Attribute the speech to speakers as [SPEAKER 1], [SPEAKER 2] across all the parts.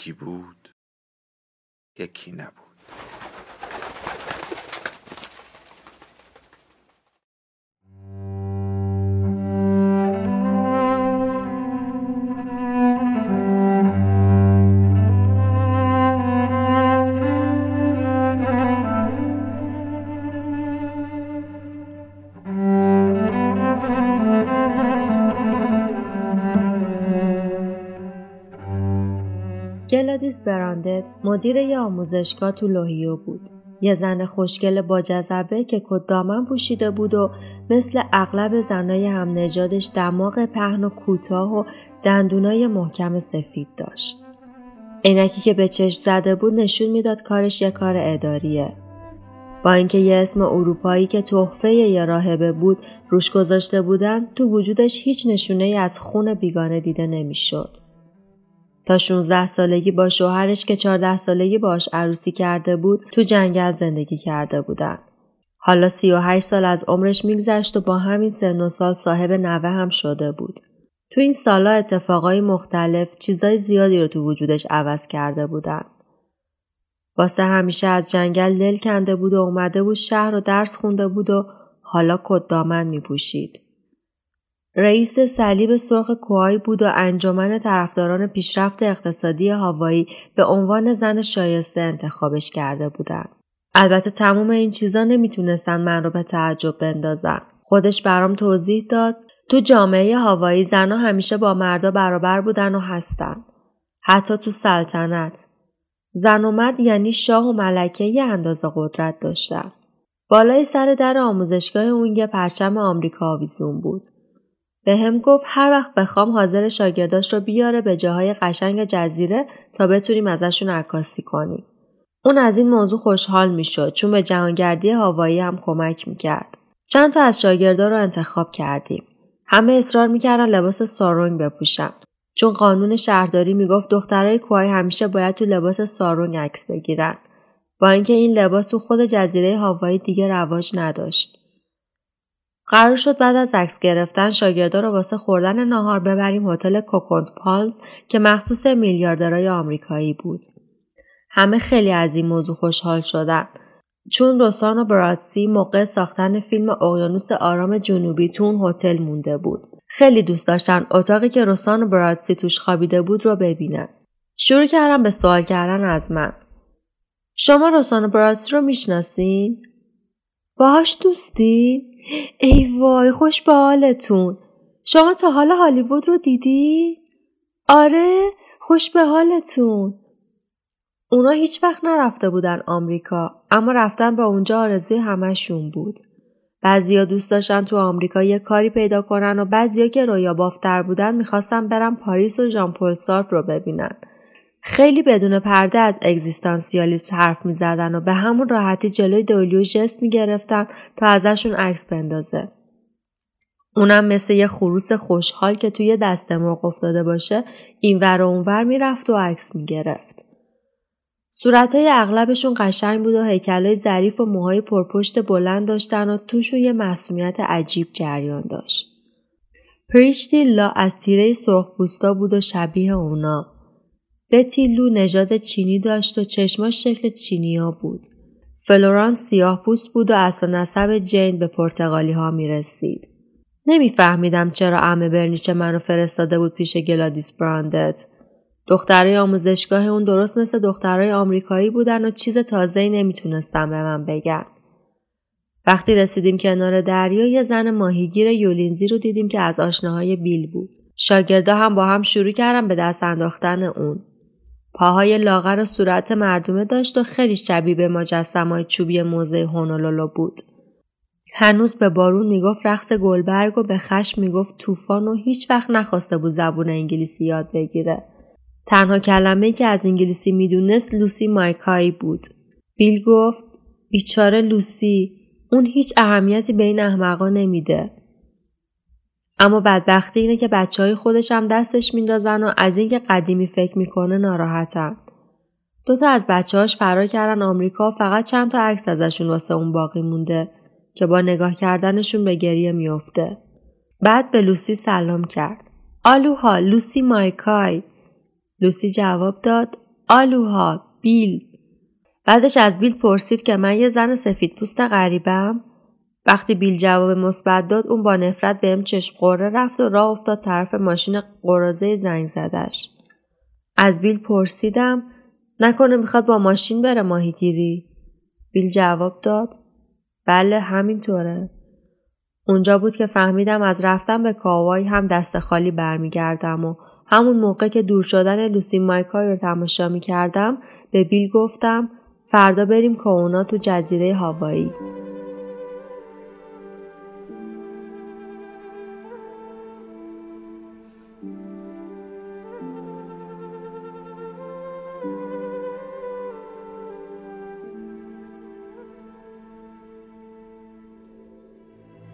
[SPEAKER 1] یکی بود یکی نبود.
[SPEAKER 2] گلادیس براندت مدیر یه آموزشگاه تو لوهیو بود. یه زن خوشگل با جذبه که که دامن پوشیده بود و مثل اغلب زنای هم نژادش دماغ پهن و کوتاه و دندونای محکم سفید داشت. عینکی که به چشم زده بود نشون می‌داد کارش یه کار اداریه. با اینکه یه اسم اروپایی که تحفه یا راهبه بود روش گذاشته بودن تو وجودش هیچ نشونه از خون بیگانه دیده نمی‌شد. تا 16 سالگی با شوهرش که 14 سالگی باش عروسی کرده بود تو جنگل زندگی کرده بودن. حالا 38 سال از عمرش میگذشت و با همین سن و سال صاحب نوه هم شده بود. تو این سالا اتفاقای مختلف چیزای زیادی رو تو وجودش عوض کرده بودن. واسه همیشه از جنگل دل کنده بود و اومده بود شهر و درس خونده بود و حالا کد دامن می پوشید. رئیس صلیب سرخ کوهایی بود و انجمن طرفداران پیشرفت اقتصادی هاوایی به عنوان زن شایسته انتخابش کرده بودند. البته تموم این چیزا نمی‌تونستن من رو به تعجب بندازن. خودش برام توضیح داد تو جامعه هاوایی زنها همیشه با مردا برابر بودن و هستن. حتی تو سلطنت. زن و مرد یعنی شاه و ملکه یه اندازه قدرت داشتن. بالای سر در آموزشگاه اون یه پرچم آمریکا آویزون بود. به هم گفت هر وقت بخوام حاضر شاگرداش رو بیاره به جاهای قشنگ جزیره تا بتونیم ازشون عکاسی کنیم. اون از این موضوع خوشحال می‌شد چون به جهانگردی هاوایی هم کمک می‌کرد. چند تا از شاگردا رو انتخاب کردیم. همه اصرار می‌کردن لباس سارونگ بپوشن. چون قانون شهرداری می‌گفت دخترای کوهای همیشه باید تو لباس سارونگ عکس بگیرن. با اینکه این لباس تو خود جزیره هاوایی دیگه رواج نداشت. قرار شد بعد از عکس گرفتن شاگردا رو واسه خوردن ناهار ببریم هتل کوکونت پالز که مخصوص میلیاردرای آمریکایی بود. همه خیلی از این موضوع خوشحال شدن. چون روسان و برادسی موقع ساختن فیلم اقیانوس آرام جنوبی تو هتل مونده بود. خیلی دوست داشتن اتاقی که روسان و برادسی توش خوابیده بود رو ببینن. شروع کردم به سوال کردن از من. شما روسان و برادسی رو می‌شناسین؟ باهاش دوستی؟ ای وای خوش به حالتون شما تا حال هالیوود رو دیدی؟ آره خوش به حالتون اونا هیچ وقت نرفته بودن آمریکا اما رفتن به اونجا آرزوی همهشون بود. بعضیا دوست داشتن تو آمریکا یه کاری پیدا کنن و بعضیا که رویا بافتر بودن می‌خواستن برن پاریس و ژان پل رو ببینن. خیلی بدون پرده از اگزیستانسیالیسم حرف می زدن و به همون راحتی جلوی دولیو جست می گرفتن تا ازشون عکس بندازه. اونم مثل یه خروس خوشحال که توی دست مرغ افتاده باشه این ور و اونور می‌رفت و عکس می‌گرفت. صورتهای اغلبشون قشنگ بود و هیکلای ظریف و موهای پرپشت بلند داشتن و توشون یه مسئولیت عجیب جریان داشت. پریشتیلا از تیره سرخ بود و شبیه اونا. بتی لو نژاد چینی داشت و چشماش شکل چینیا بود. فلورانس سیاه پوست بود و اصل نسب جین به پرتغالی ها می رسید. نمیفهمیدم چرا عمه برنیچه منو فرستاده بود پیش گلادیس براندت. دخترای آموزشگاه اون درست مثل دخترای آمریکایی بودن و چیز تازه‌ای نمی‌تونستم به من بگن. وقتی رسیدیم کنار دریا یه زن ماهیگیر یولینزی رو دیدیم که از آشناهای بیل بود. شاگردا هم با هم شروع کردن به دست انداختن اون. پاهای لاغر و صورت مردمه داشت و خیلی شبیه به چوبی موزه هونولولو بود. هنوز به بارون می‌گفت رقص گلبرگ و به خشم می‌گفت طوفان و هیچ وقت نخواسته بود زبون انگلیسی یاد بگیره. تنها کلمه که از انگلیسی می‌دونست لوسی مایکایی بود. بیل گفت بیچاره لوسی اون هیچ اهمیتی به این احمقا نمیده. اما بدبختی اینه که بچه های خودش هم دستش میندازن و از اینکه قدیمی فکر می‌کنه ناراحتن. دوتا از بچه هاش فرار کردن آمریکا فقط چند تا عکس ازشون واسه اون باقی مونده که با نگاه کردنشون به گریه میافته. بعد به لوسی سلام کرد. آلوها لوسی مایکای. لوسی جواب داد آلوها بیل. بعدش از بیل پرسید که من یه زن سفید پوست غریبم وقتی بیل جواب مثبت داد اون با نفرت بهم چشم قره رفت و راه افتاد طرف ماشین قرازه زنگ زدش. از بیل پرسیدم نکنه می‌خواد با ماشین بره ماهیگیری؟ بیل جواب داد بله همینطوره. اونجا بود که فهمیدم از رفتن به کاوای هم دست خالی برمیگردم و همون موقع که دور شدن لوسی مایکای رو تماشا می‌کردم به بیل گفتم فردا بریم کونا تو جزیره هاوایی.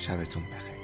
[SPEAKER 1] شبتون بخیر.